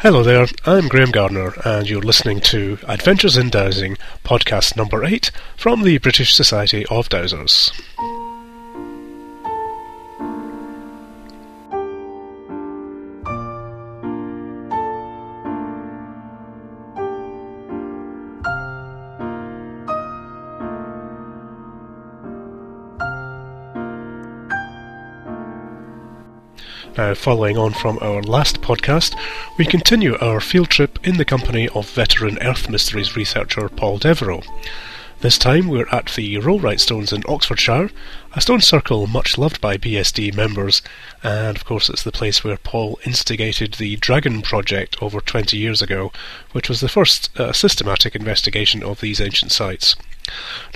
Hello there, I'm Graham Gardner, and you're listening to Adventures in Dowsing, podcast number 8 from the British Society of Dowsers. Now, following on from our last podcast, we continue our field trip in the company of veteran Earth Mysteries researcher Paul Devereux. This time we're at the Rollright Stones in Oxfordshire, a stone circle much loved by BSD members, and of course it's the place where Paul instigated the Dragon Project over 20 years ago, which was the first uh, systematic investigation of these ancient sites.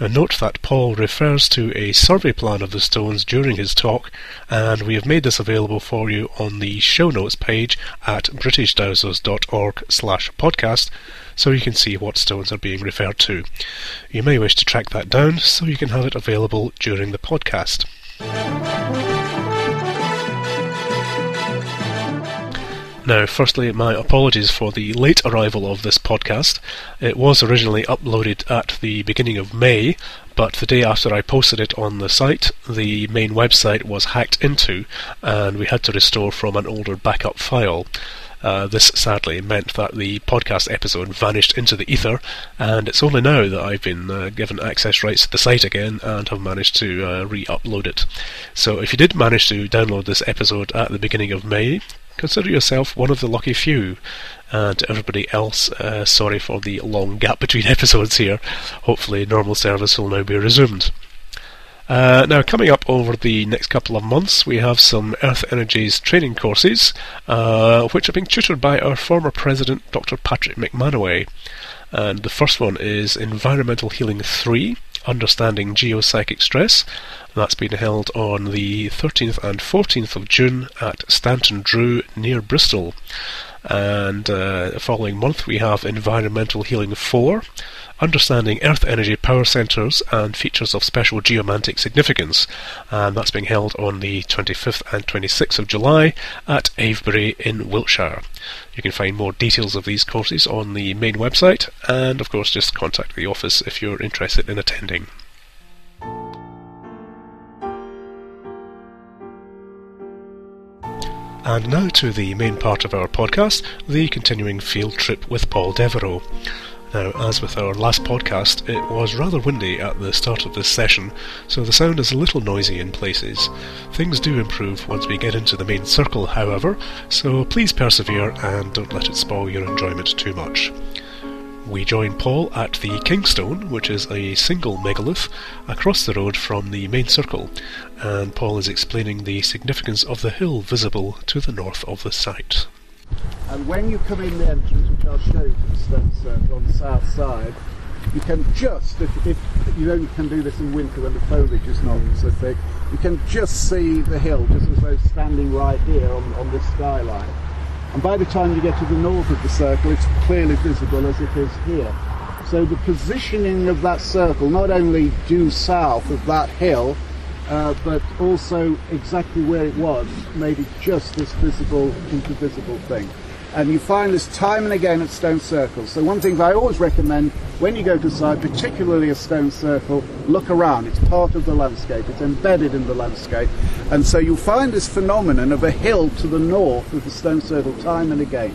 Now note that Paul refers to a survey plan of the stones during his talk, and we have made this available for you on the show notes page at britishdowsers.org slash podcast, so you can see what stones are being referred to. You may wish to track that down so you can have it available during the podcast. Now, firstly, my apologies for the late arrival of this podcast. It was originally uploaded at the beginning of May, but the day after I posted it on the site, the main website was hacked into, and we had to restore from an older backup file. Uh, this sadly meant that the podcast episode vanished into the ether, and it's only now that I've been uh, given access rights to the site again and have managed to uh, re upload it. So, if you did manage to download this episode at the beginning of May, consider yourself one of the lucky few. And everybody else, uh, sorry for the long gap between episodes here. Hopefully, normal service will now be resumed. Uh, now, coming up over the next couple of months, we have some Earth Energies training courses, uh, which are being tutored by our former president, Dr. Patrick McManaway. And the first one is Environmental Healing 3 Understanding Geopsychic Stress. That's been held on the 13th and 14th of June at Stanton Drew near Bristol. And uh, following month we have Environmental Healing 4, Understanding Earth Energy Power Centres and Features of Special Geomantic Significance. And that's being held on the 25th and 26th of July at Avebury in Wiltshire. You can find more details of these courses on the main website, and of course, just contact the office if you're interested in attending. And now to the main part of our podcast, the continuing field trip with Paul Devereux. Now, as with our last podcast, it was rather windy at the start of this session, so the sound is a little noisy in places. Things do improve once we get into the main circle, however, so please persevere and don't let it spoil your enjoyment too much. We join Paul at the Kingstone, which is a single megalith, across the road from the main circle, and Paul is explaining the significance of the hill visible to the north of the site. And when you come in the entrance, which I'll show you to the stone circle on the south side, you can just, if, if you only can do this in winter when the foliage is not so thick, you can just see the hill, just as though standing right here on, on this skyline. And by the time you get to the north of the circle, it's clearly visible as it is here. So the positioning of that circle, not only due south of that hill, uh, but also exactly where it was, made it just this visible, invisible thing. And you find this time and again at stone circles. So one thing I always recommend when you go to a site, particularly a stone circle, look around. It's part of the landscape. It's embedded in the landscape. And so you'll find this phenomenon of a hill to the north of the stone circle time and again.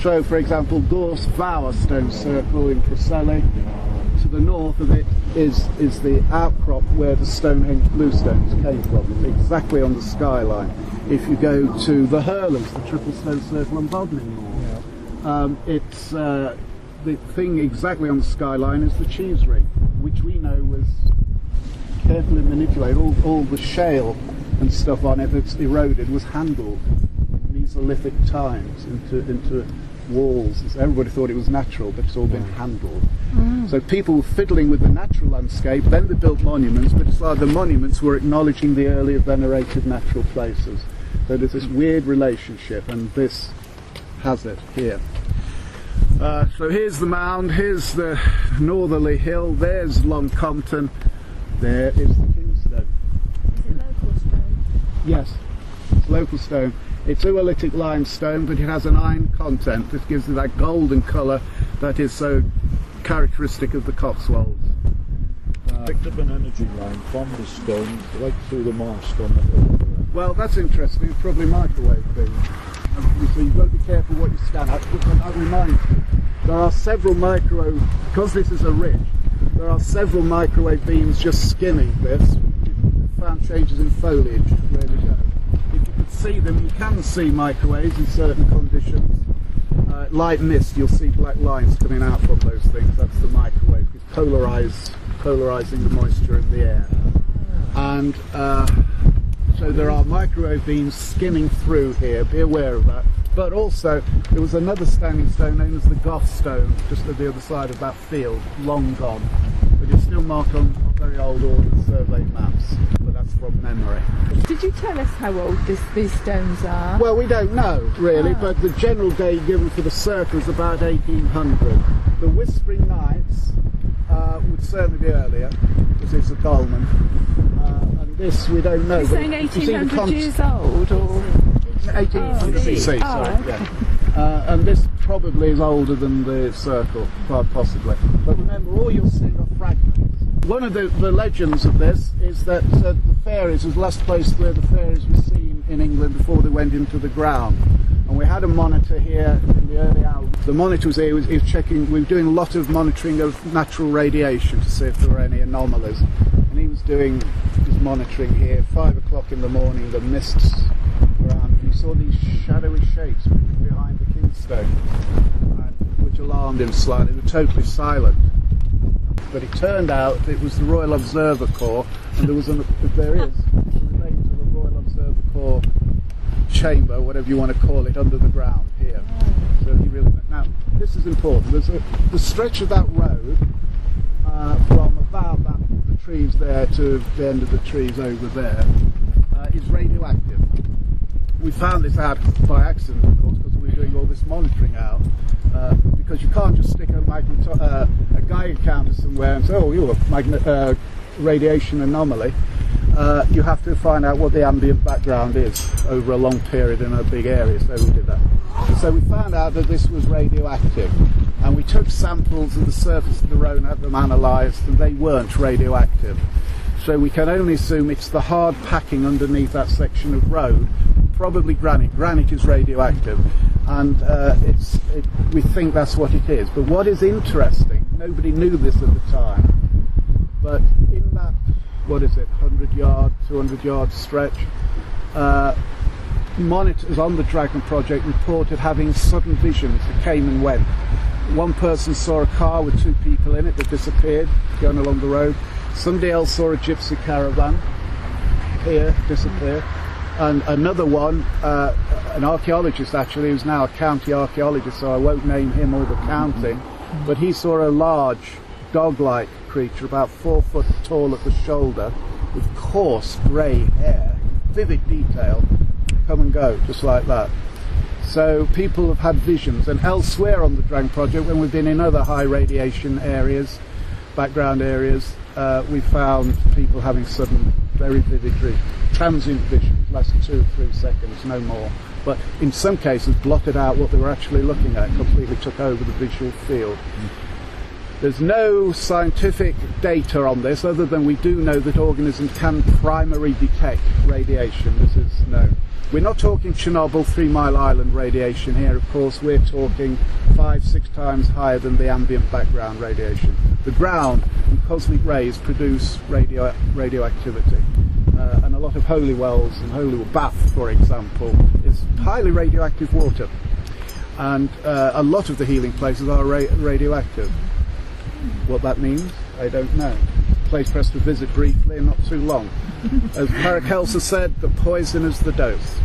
So, for example, Gors Fawr Stone Circle in Preseli. To the north of it is, is the outcrop where the Stonehenge bluestones came from, exactly on the skyline if you go to the Hurlers, the Triple Stone Circle on Bodmin Moor. Yeah. Um, it's uh, the thing exactly on the skyline is the Cheesewring, which we know was carefully manipulated. All, all the shale and stuff on it that's eroded was handled in Mesolithic times into into walls. Everybody thought it was natural, but it's all been handled. Mm. So people were fiddling with the natural landscape, then they built monuments, but it's like the monuments were acknowledging the earlier venerated natural places. So there's this weird relationship, and this has it here. Uh, so here's the mound, here's the northerly hill, there's Long Compton, there is the Kingstone. Is it local stone? Yes, it's local stone. It's oolitic limestone, but it has an iron content that gives it that golden colour that is so characteristic of the Cotswolds. Uh, Picked up an energy line from the stone right through the marsh on the hill. Well, that's interesting. It's probably microwave beam. So you've got to be careful what you scan at. That reminds me, there are several microwave, because this is a ridge, there are several microwave beams just skimming this. Found changes in foliage where they go. If you could see them, you can see microwaves in certain conditions. Uh, light mist, you'll see black lines coming out from those things. That's the microwave. It's polarized, polarizing the moisture in the air. And uh, so there are microwave beams skimming through here. Be aware of that. But also, there was another standing stone known as the Goth Stone, just at the other side of that field, long gone. But it's still marked on very old Ordnance Survey maps. From memory. Did you tell us how old this, these stones are? Well, we don't know really, Ah. but the general date given for the circle is about 1800. The Whispering Knights uh, would certainly be earlier, because it's a dolmen. Uh, and this we don't know. You're saying you see 1800 years old, or 1800 Oh, BC, oh, sorry. okay. Yeah. Uh, and this probably is older than the circle, quite possibly. But remember, all you'll see are fragments. One of the, the legends of this is that uh, the fairies was the last place where the fairies were seen in England before they went into the ground. And we had a monitor here in the early hours. The monitor was here, he was, he was checking, we were doing a lot of monitoring of natural radiation to see if there were any anomalies. And he was doing his monitoring here, five o'clock in the morning, the mists were around, and he saw these shadowy shapes behind the Kingstone, which alarmed him slightly. They were totally silent. But it turned out it was the Royal Observer Corps, and there was an, there is a remains of a Royal Observer Corps chamber, whatever you want to call it, under the ground here. So he really now this is important. There's a the stretch of that road uh, from about that the trees there to the end of the trees over there uh, is radioactive. We found this out by accident, of course, because we were doing all this monitoring out. Uh, because you can't just stick a, magneto- uh, a Geiger counter somewhere and say, oh, you're a uh, radiation anomaly. Uh, you have to find out what the ambient background is over a long period in a big area. So we did that. So we found out that this was radioactive, and we took samples of the surface of the road and had them analysed, and they weren't radioactive. So we can only assume it's the hard packing underneath that section of road, probably granite. Granite is radioactive, and uh, it's, it, we think that's what it is. But what is interesting, nobody knew this at the time, but in that, what is it, 100 yard, 200 yard stretch, uh, monitors on the Dragon project reported having sudden visions that came and went. One person saw a car with two people in it that disappeared going along the road. Somebody else saw a gypsy caravan here disappear. And another one, uh, an archaeologist actually, who's now a county archaeologist, so I won't name him or the county, but he saw a large dog-like creature, about four foot tall at the shoulder, with coarse grey hair, vivid detail, come and go, just like that. So people have had visions, and elsewhere on the Dragon project, when we've been in other high radiation areas, background areas, uh, we found people having sudden, very vivid dreams, transient last two or three seconds, no more. But in some cases, blotted out what they were actually looking at, completely took over the visual field. There's no scientific data on this other than we do know that organisms can primarily detect radiation. This is known. We're not talking Chernobyl, Three Mile Island radiation here, of course. We're talking five, six times higher than the ambient background radiation. The ground and cosmic rays produce radio, radioactivity. Lot of holy wells and holy bath, for example, is highly radioactive water. And uh, a lot of the healing places are ra- radioactive. What that means, I don't know. Place for us to visit briefly and not too long. As Paracelsus said, the poison is the dose.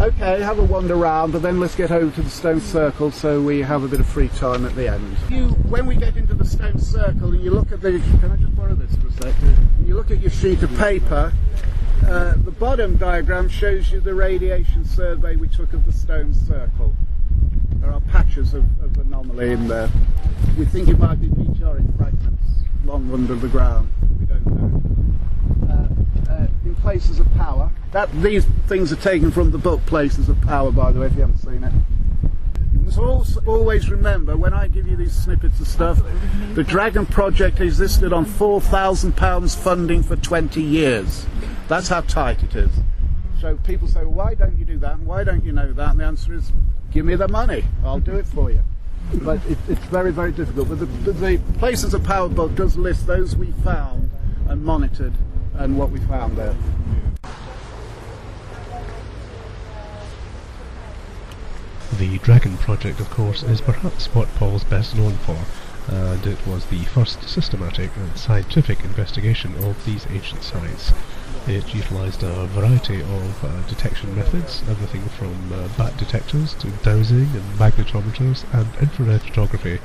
Okay, have a wander round, but then let's get over to the stone circle so we have a bit of free time at the end. You, when we get into the stone circle and you look at the, can I just borrow this for a second? You look at your sheet of paper. Uh, the bottom diagram shows you the radiation survey we took of the stone circle. There are patches of, of anomaly in there. We think it might be meteoric fragments long under the ground. We don't know. Uh, uh, in Places of Power. That these things are taken from the book Places of Power, by the way, if you haven't seen it. You must also always remember when I give you these snippets of stuff, the Dragon Project existed on four thousand pounds funding for twenty years. That's how tight it is. So people say, well, why don't you do that? And why don't you know that? And the answer is, give me the money. I'll do it for you. But it, it's very, very difficult. But the, the Places of Power book does list those we found and monitored and what we found there. The Dragon Project, of course, is perhaps what Paul's best known for, uh, and it was the first systematic and scientific investigation of these ancient sites. It utilised a variety of uh, detection methods, everything from uh, bat detectors to dowsing and magnetometers and infrared photography,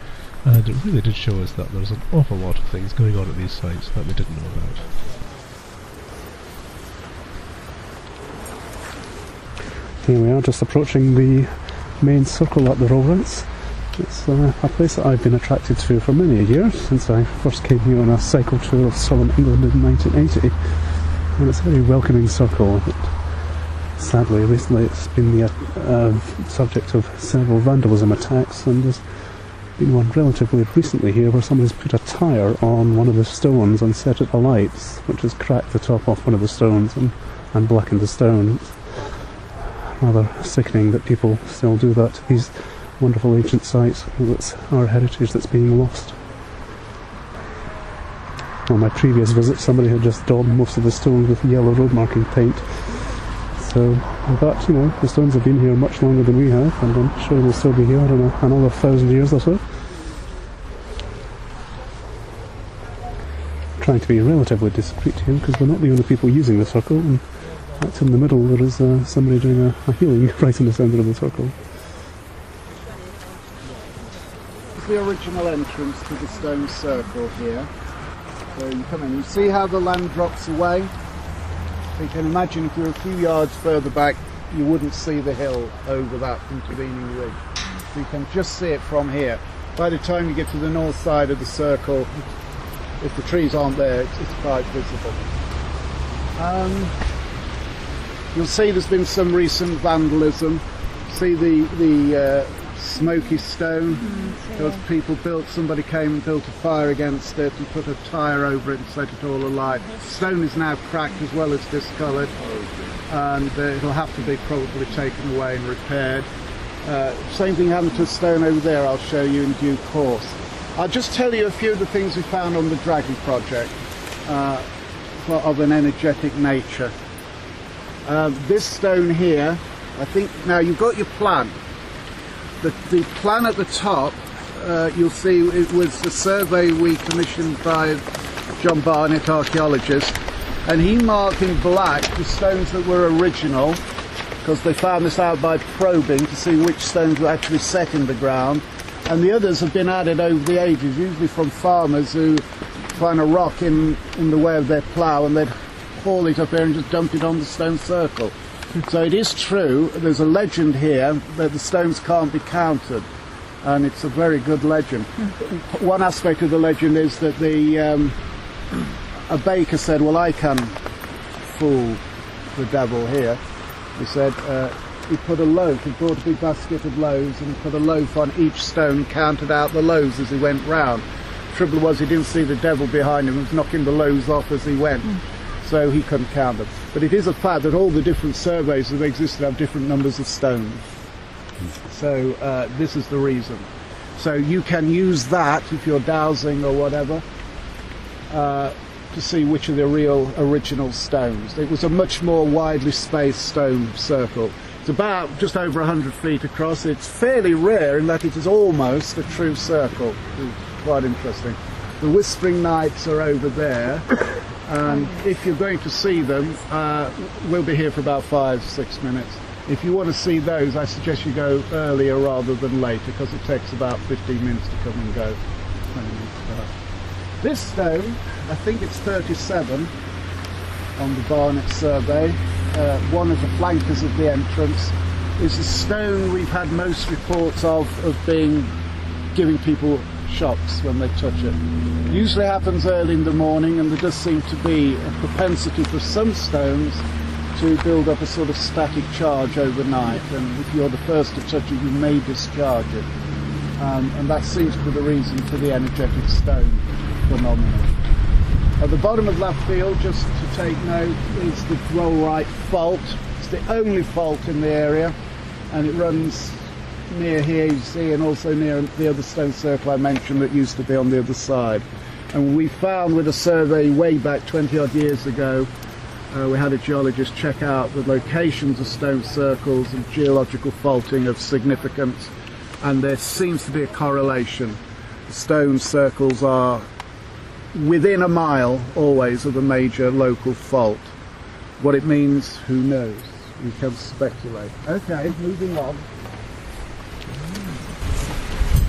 and it really did show us that there's an awful lot of things going on at these sites that we didn't know about. Here we are, just approaching the main circle at the Rollrights. It's uh, a place that I've been attracted to for many years since I first came here on a cycle tour of southern England in 1980. And it's a very welcoming circle. But sadly, recently it's been the uh, subject of several vandalism attacks, and there's been one relatively recently here where somebody's put a tyre on one of the stones and set it alight, which has cracked the top off one of the stones and, and blackened the stone. It's rather sickening that people still do that to these wonderful ancient sites. It's our heritage that's being lost. On my previous visit, somebody had just daubed most of the stones with yellow road marking paint. So, with that, you know, the stones have been here much longer than we have, and I'm sure they'll still be here in a, another thousand years or so. Trying to be relatively discreet here because we're not the only people using the circle, and right in the middle there is uh, somebody doing a, a healing right in the centre of the circle. This is the original entrance to the stone circle here. You come in, you see how the land drops away? You can imagine if you're a few yards further back, you wouldn't see the hill over that intervening ridge. You can just see it from here. By the time you get to the north side of the circle, if the trees aren't there, it's, it's quite visible. Um, you'll see there's been some recent vandalism. See the the uh, smoky stone because people built. Somebody came and built a fire against it and put a tyre over it and set it all alight. Stone is now cracked as well as discoloured, and uh, it'll have to be probably taken away and repaired. Uh, same thing happened to a stone over there. I'll show you in due course. I'll just tell you a few of the things we found on the Dragon project uh, of an energetic nature. Uh, this stone here, I think now you've got your plan. The, the plan at the top, uh, you'll see it was a survey we commissioned by John Barnett, archaeologist, and he marked in black the stones that were original because they found this out by probing to see which stones were actually set in the ground. And the others have been added over the ages, usually from farmers who find a rock in, in the way of their plough and they'd haul it up there and just dump it on the stone circle. So it is true, there's a legend here that the stones can't be counted. And it's a very good legend. One aspect of the legend is that the um, a baker said, "Well, I can fool the devil here." He said uh, he put a loaf, he brought a big basket of loaves, and put a loaf on each stone, counted out the loaves as he went round. Trouble was, he didn't see the devil behind him, he was knocking the loaves off as he went, so he couldn't count them. But it is a fact that all the different surveys that existed have different numbers of stones. So uh, this is the reason. So you can use that if you're dowsing or whatever uh, to see which are the real original stones. It was a much more widely spaced stone circle. It's about just over 100 feet across. It's fairly rare in that it is almost a true circle. It's quite interesting. The Whispering Knights are over there, if you're going to see them, uh, we'll be here for about five, six minutes. If you want to see those, I suggest you go earlier rather than later because it takes about 15 minutes to come and go. 20 minutes to go. This stone, I think it's 37 on the Barnett survey, uh, one of the flankers of the entrance, is a stone we've had most reports of of being giving people shocks when they touch it. Usually happens early in the morning, and there does seem to be a propensity for some stones to build up a sort of static charge overnight. And if you're the first to touch it, you may discharge it. Um, and that seems to be the reason for the energetic stone phenomenon. At the bottom of left field, just to take note, is the rollright fault. It's the only fault in the area, and it runs near here, you see, and also near the other stone circle I mentioned that used to be on the other side. And we found with a survey way back 20 odd years ago, uh, we had a geologist check out the locations of stone circles and geological faulting of significance, and there seems to be a correlation. Stone circles are within a mile always of a major local fault. What it means, who knows? We can speculate. Okay, moving on.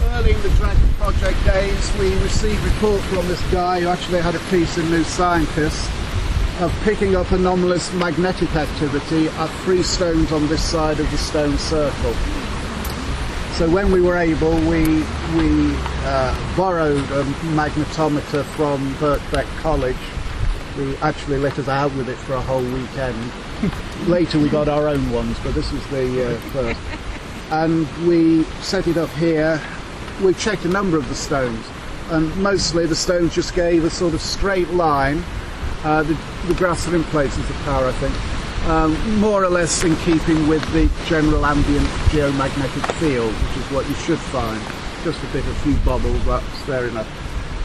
Early in the Dragon Project days, we received report from this guy who actually had a piece in New Scientist of picking up anomalous magnetic activity at three stones on this side of the stone circle. So when we were able, we we uh, borrowed a magnetometer from Birkbeck College. We actually let us out with it for a whole weekend. Later we got our own ones, but this was the uh, first. And we set it up here. We checked a number of the stones, and mostly the stones just gave a sort of straight line. Uh, the, the graphs are in places of power, I think um, more or less in keeping with the general ambient geomagnetic field, which is what you should find. Just a bit, of a few bubbles, that's fair enough.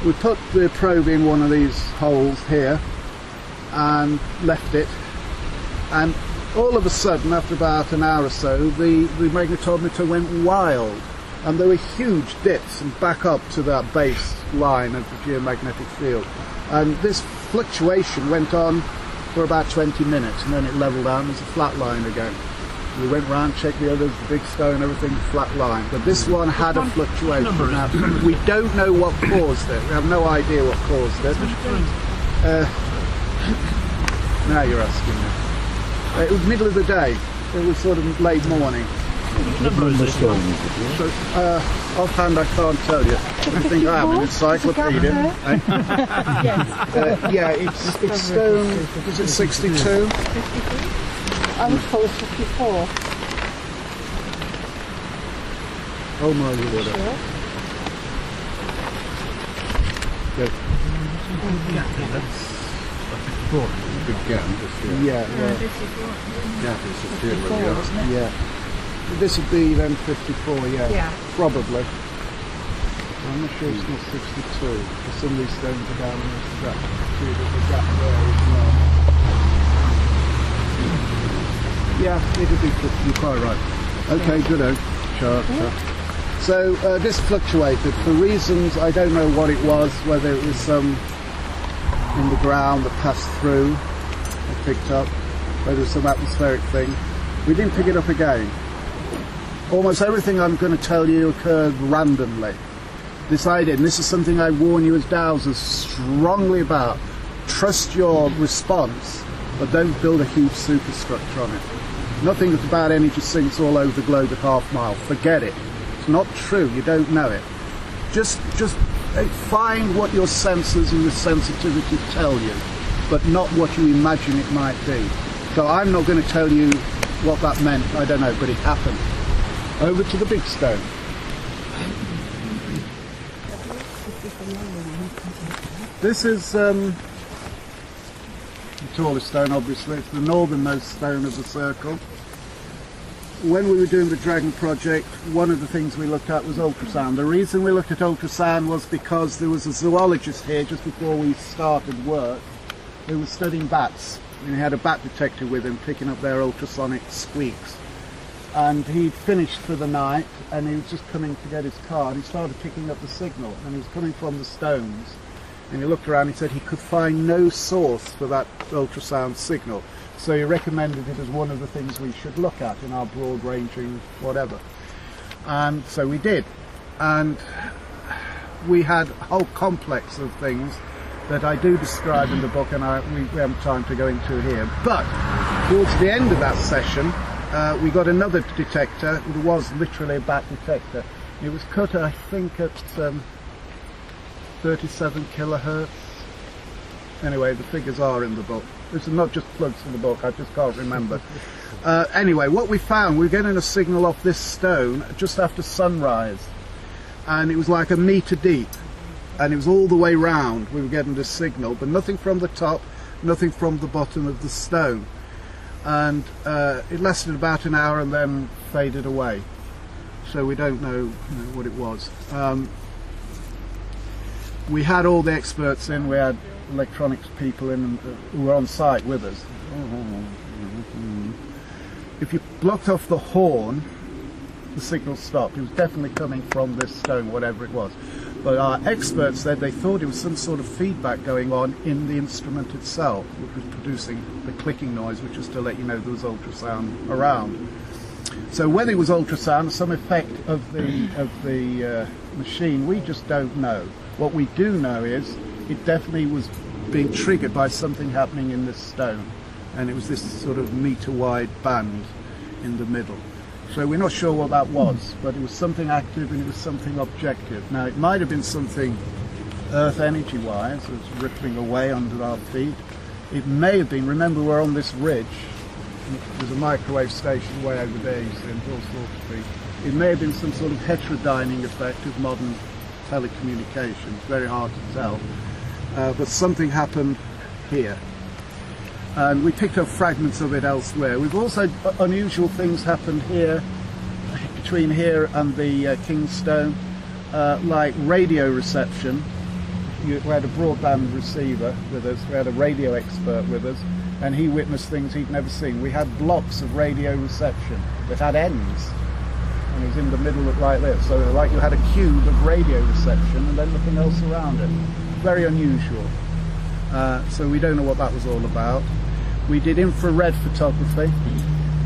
We put the probe in one of these holes here and left it, and all of a sudden, after about an hour or so, the, the magnetometer went wild, and there were huge dips and back up to that base line of the geomagnetic field. And this fluctuation went on for about 20 minutes and then it leveled out and was a flat line again. We went round, checked the others, the big stone, everything flat line. But this one had a fluctuation. Now, we don't know what caused it. We have no idea what caused it. Uh, now you're asking me. It was middle of the day. It was sort of late morning. Number stone is it? So, uh, offhand, I can't tell you. I think I have an encyclopedia. Yes. Uh, yeah, it's, it's stone, is it 62? I was told 54. Oh my lord. Sure. Good. Big gap, just here. Yeah, yeah, Gap is just here, where the other- yeah. This would be then 54, yeah. Yeah. Probably. I'm not sure it's not 62, because some of these stones are down in this gap. See, there's a gap there as well. Yeah, it'll be 50, you're quite right. Okay, good oak. Chart, chart. So uh, this fluctuated for reasons I don't know what it was, whether it was some in the ground that passed through or picked up, whether it was some atmospheric thing. We didn't pick it up again. Almost everything I'm going to tell you occurred randomly. Decided, and this is something I warn you as dowsers strongly about. Trust your response, but don't build a huge superstructure on it. Nothing about energy sinks all over the globe at half mile. Forget it. It's not true. You don't know it. Just, just uh, find what your senses and your sensitivity tell you, but not what you imagine it might be. So I'm not going to tell you what that meant. I don't know, but it happened. Over to the big stone. This is um, the tallest stone, obviously. It's the northernmost stone of the circle. When we were doing the Dragon project, one of the things we looked at was ultrasound. The reason we looked at ultrasound was because there was a zoologist here just before we started work who was studying bats. And he had a bat detector with him, picking up their ultrasonic squeaks. And he'd finished for the night, and he was just coming to get his car, and he started picking up the signal, and he was coming from the stones. And he looked around, and he said he could find no source for that ultrasound signal. So he recommended it as one of the things we should look at in our broad ranging whatever. And so we did. And we had a whole complex of things that I do describe in the book and I, we, we haven't time to go into here. But towards the end of that session, uh, we got another detector. It was literally a bat detector. It was cut, I think, at um, 37 kilohertz. Anyway, the figures are in the book. This is not just plugs in the book, I just can't remember. Uh, anyway, what we found, we were getting a signal off this stone just after sunrise. And it was like a metre deep. And it was all the way round. We were getting this signal, but nothing from the top, nothing from the bottom of the stone. And uh, it lasted about an hour and then faded away. So we don't know, you know what it was. Um, we had all the experts in. We had electronics people in uh, who were on site with us. If you blocked off the horn, the signal stopped. It was definitely coming from this stone, whatever it was. But our experts said they thought it was some sort of feedback going on in the instrument itself, which was producing the clicking noise, which was to let you know there was ultrasound around. So whether it was ultrasound, some effect of the of the uh, machine, we just don't know. What we do know is it definitely was being triggered by something happening in this stone, and it was this sort of meter wide band in the middle. So we're not sure what that was, but it was something active and it was something objective. Now it might have been something earth energy wise, it was rippling away under our feet. It may have been, remember we're on this ridge, there's a microwave station way over there, you see, in Street. It may have been some sort of heterodyning effect of modern telecommunications, very hard to tell. Uh, but something happened here. And we picked up fragments of it elsewhere. We've also, unusual things happened here, between here and the uh, Kingstone, uh, like radio reception. You, we had a broadband receiver with us, we had a radio expert with us, and he witnessed things he'd never seen. We had blocks of radio reception that had ends, and it was in the middle of like this. So like you had a cube of radio reception and then nothing else around it. Very unusual. Uh, so we don't know what that was all about. We did infrared photography.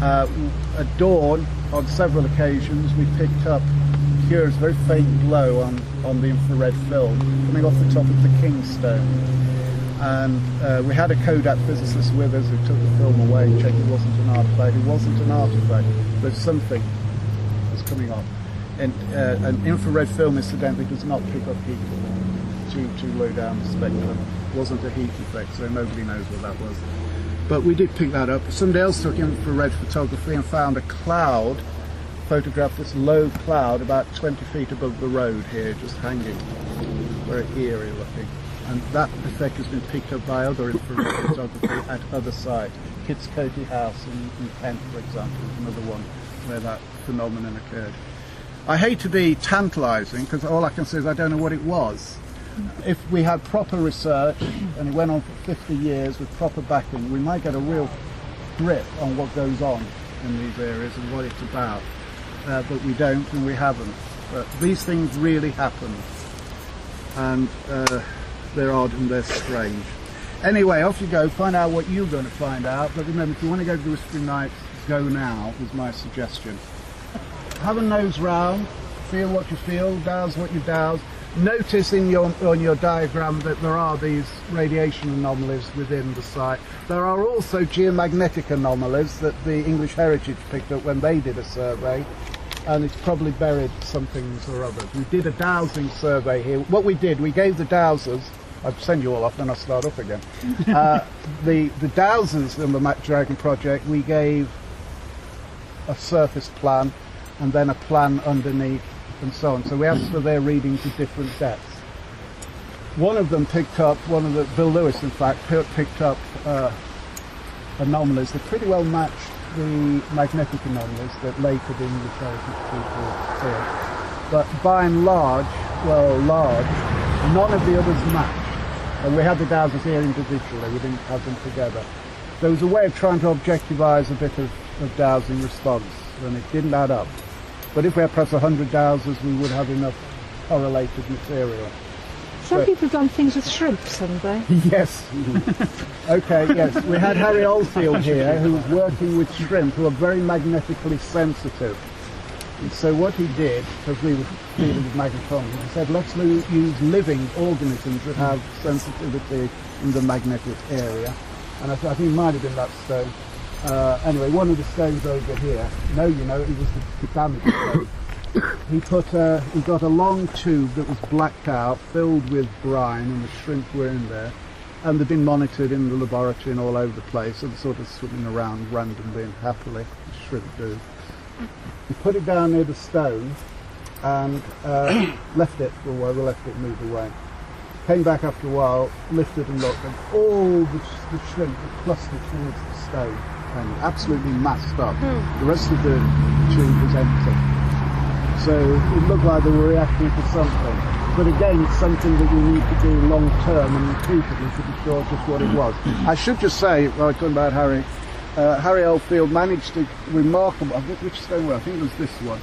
Uh, at dawn, on several occasions, we picked up curious, very faint glow on, on the infrared film coming off the top of the Kingstone and uh, we had a Kodak physicist with us who took the film away and checked it wasn't an artifact. It wasn't an artifact, but something was coming off. And uh, an infrared film, incidentally, does not pick up heat too, too low down the spectrum. It wasn't a heat effect, so nobody knows what that was. But we did pick that up. Somebody else took infrared photography and found a cloud, photographed this low cloud about 20 feet above the road here, just hanging. Very eerie looking and that effect has been picked up by other infrared photography at other sites. Kitts Coty House in, in Kent, for example, is another one where that phenomenon occurred. I hate to be tantalising because all I can say is I don't know what it was. If we had proper research and it went on for 50 years with proper backing, we might get a real grip on what goes on in these areas and what it's about. Uh, but we don't and we haven't. But these things really happen. And uh, they're odd and they're strange. Anyway, off you go, find out what you're going to find out. But remember, if you want to go to the Whispering Knights, go now, is my suggestion. Have a nose round, feel what you feel, dowse what you dowse. Notice in your, on your diagram that there are these radiation anomalies within the site. There are also geomagnetic anomalies that the English Heritage picked up when they did a survey and it's probably buried some things or others. We did a dowsing survey here. What we did, we gave the dowsers I'll send you all off, then I'll start up again. uh, the the dowsers in the Mac Dragon project, we gave a surface plan and then a plan underneath and so on. So we asked for their readings at different depths. One of them picked up, one of the, Bill Lewis in fact, picked up uh, anomalies that pretty well matched the magnetic anomalies that later the English heritage people did. But by and large, well, large, none of the others matched. And we had the dowsers here individually, we didn't have them together. There was a way of trying to objectivise a bit of, of dowsing response, and it didn't add up. But if we had perhaps 100 dowsers, we would have enough correlated material. Some people have done things with shrimps, haven't they? Yes. okay, yes. We had Harry Oldfield here, who was working with shrimp, who are very magnetically sensitive. And so what he did, because we were dealing with magnetometers, he said, let's use living organisms that have sensitivity in the magnetic area. And I, th- I think it might have been that stone. Uh, anyway, one of the stones over here, no, you know, it was the, the damaged stone. he put a, he got a long tube that was blacked out, filled with brine, and the shrimp were in there. And they've been monitored in the laboratory and all over the place, and sort of swimming around randomly and happily, shrimp do. He put it down near the stone and uh, left it for a while. Left it move away. Came back after a while, lifted and looked, and all the, the shrimp were clustered towards the stone and absolutely massed up. The rest of the tube was empty. So it looked like they were reacting to something. But again, it's something that we need to do long term and repeatedly to be sure just what it was. I should just say, while I'm talking about Harry, uh, Harry Oldfield managed a remarkable. Which stone was? I think it was this one.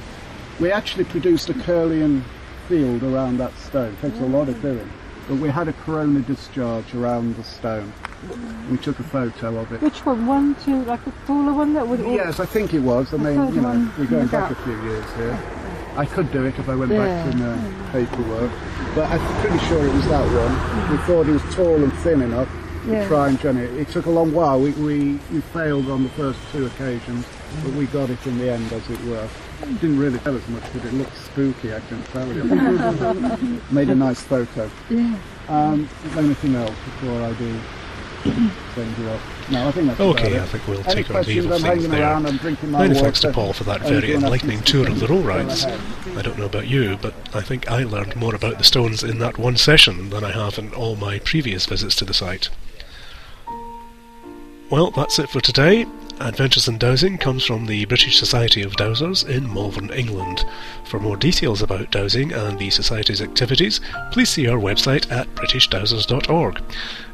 We actually produced a Kirlian field around that stone. It takes a lot of doing. But we had a corona discharge around the stone. We took a photo of it. Which one? One, two, like a taller one that would. Yes, I think it was. I The mean, you know, we're going in the back a few years here. I could do it if I went Yeah. back in the paperwork, but I'm pretty sure it was that one. We thought he was tall and thin enough to Yeah. try and join it. It took a long while. We, we, we failed on the first two occasions, but we got it in the end, as it were. It didn't really tell us much, but it looked spooky, I can tell you. Made a nice photo. Yeah. Um, anything else before I do send you off? No, I think that's about Okay. I think we'll take our leave questions? of I'm things there. around, my Many thanks to Paul for that very enlightening tour of the Rollrights. I don't know about you, but I think I learned more about the stones in that one session than I have in all my previous visits to the site. Well, that's it for today. Adventures in Dowsing comes from the British Society of Dowsers in Malvern, England. For more details about dowsing and the Society's activities, please see our website at britishdowsers.org.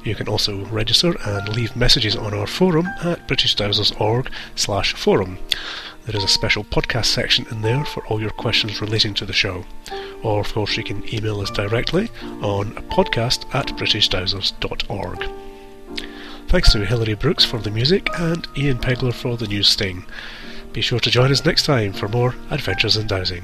You can also register and leave messages on our forum at britishdowsers.org slash forum. There is a special podcast section in there for all your questions relating to the show. Or, of course, you can email us directly on podcast at britishdowsers.org. Thanks to Hilary Brooks for the music and Ian Pegler for the news sting. Be sure to join us next time for more Adventures in Dowsing.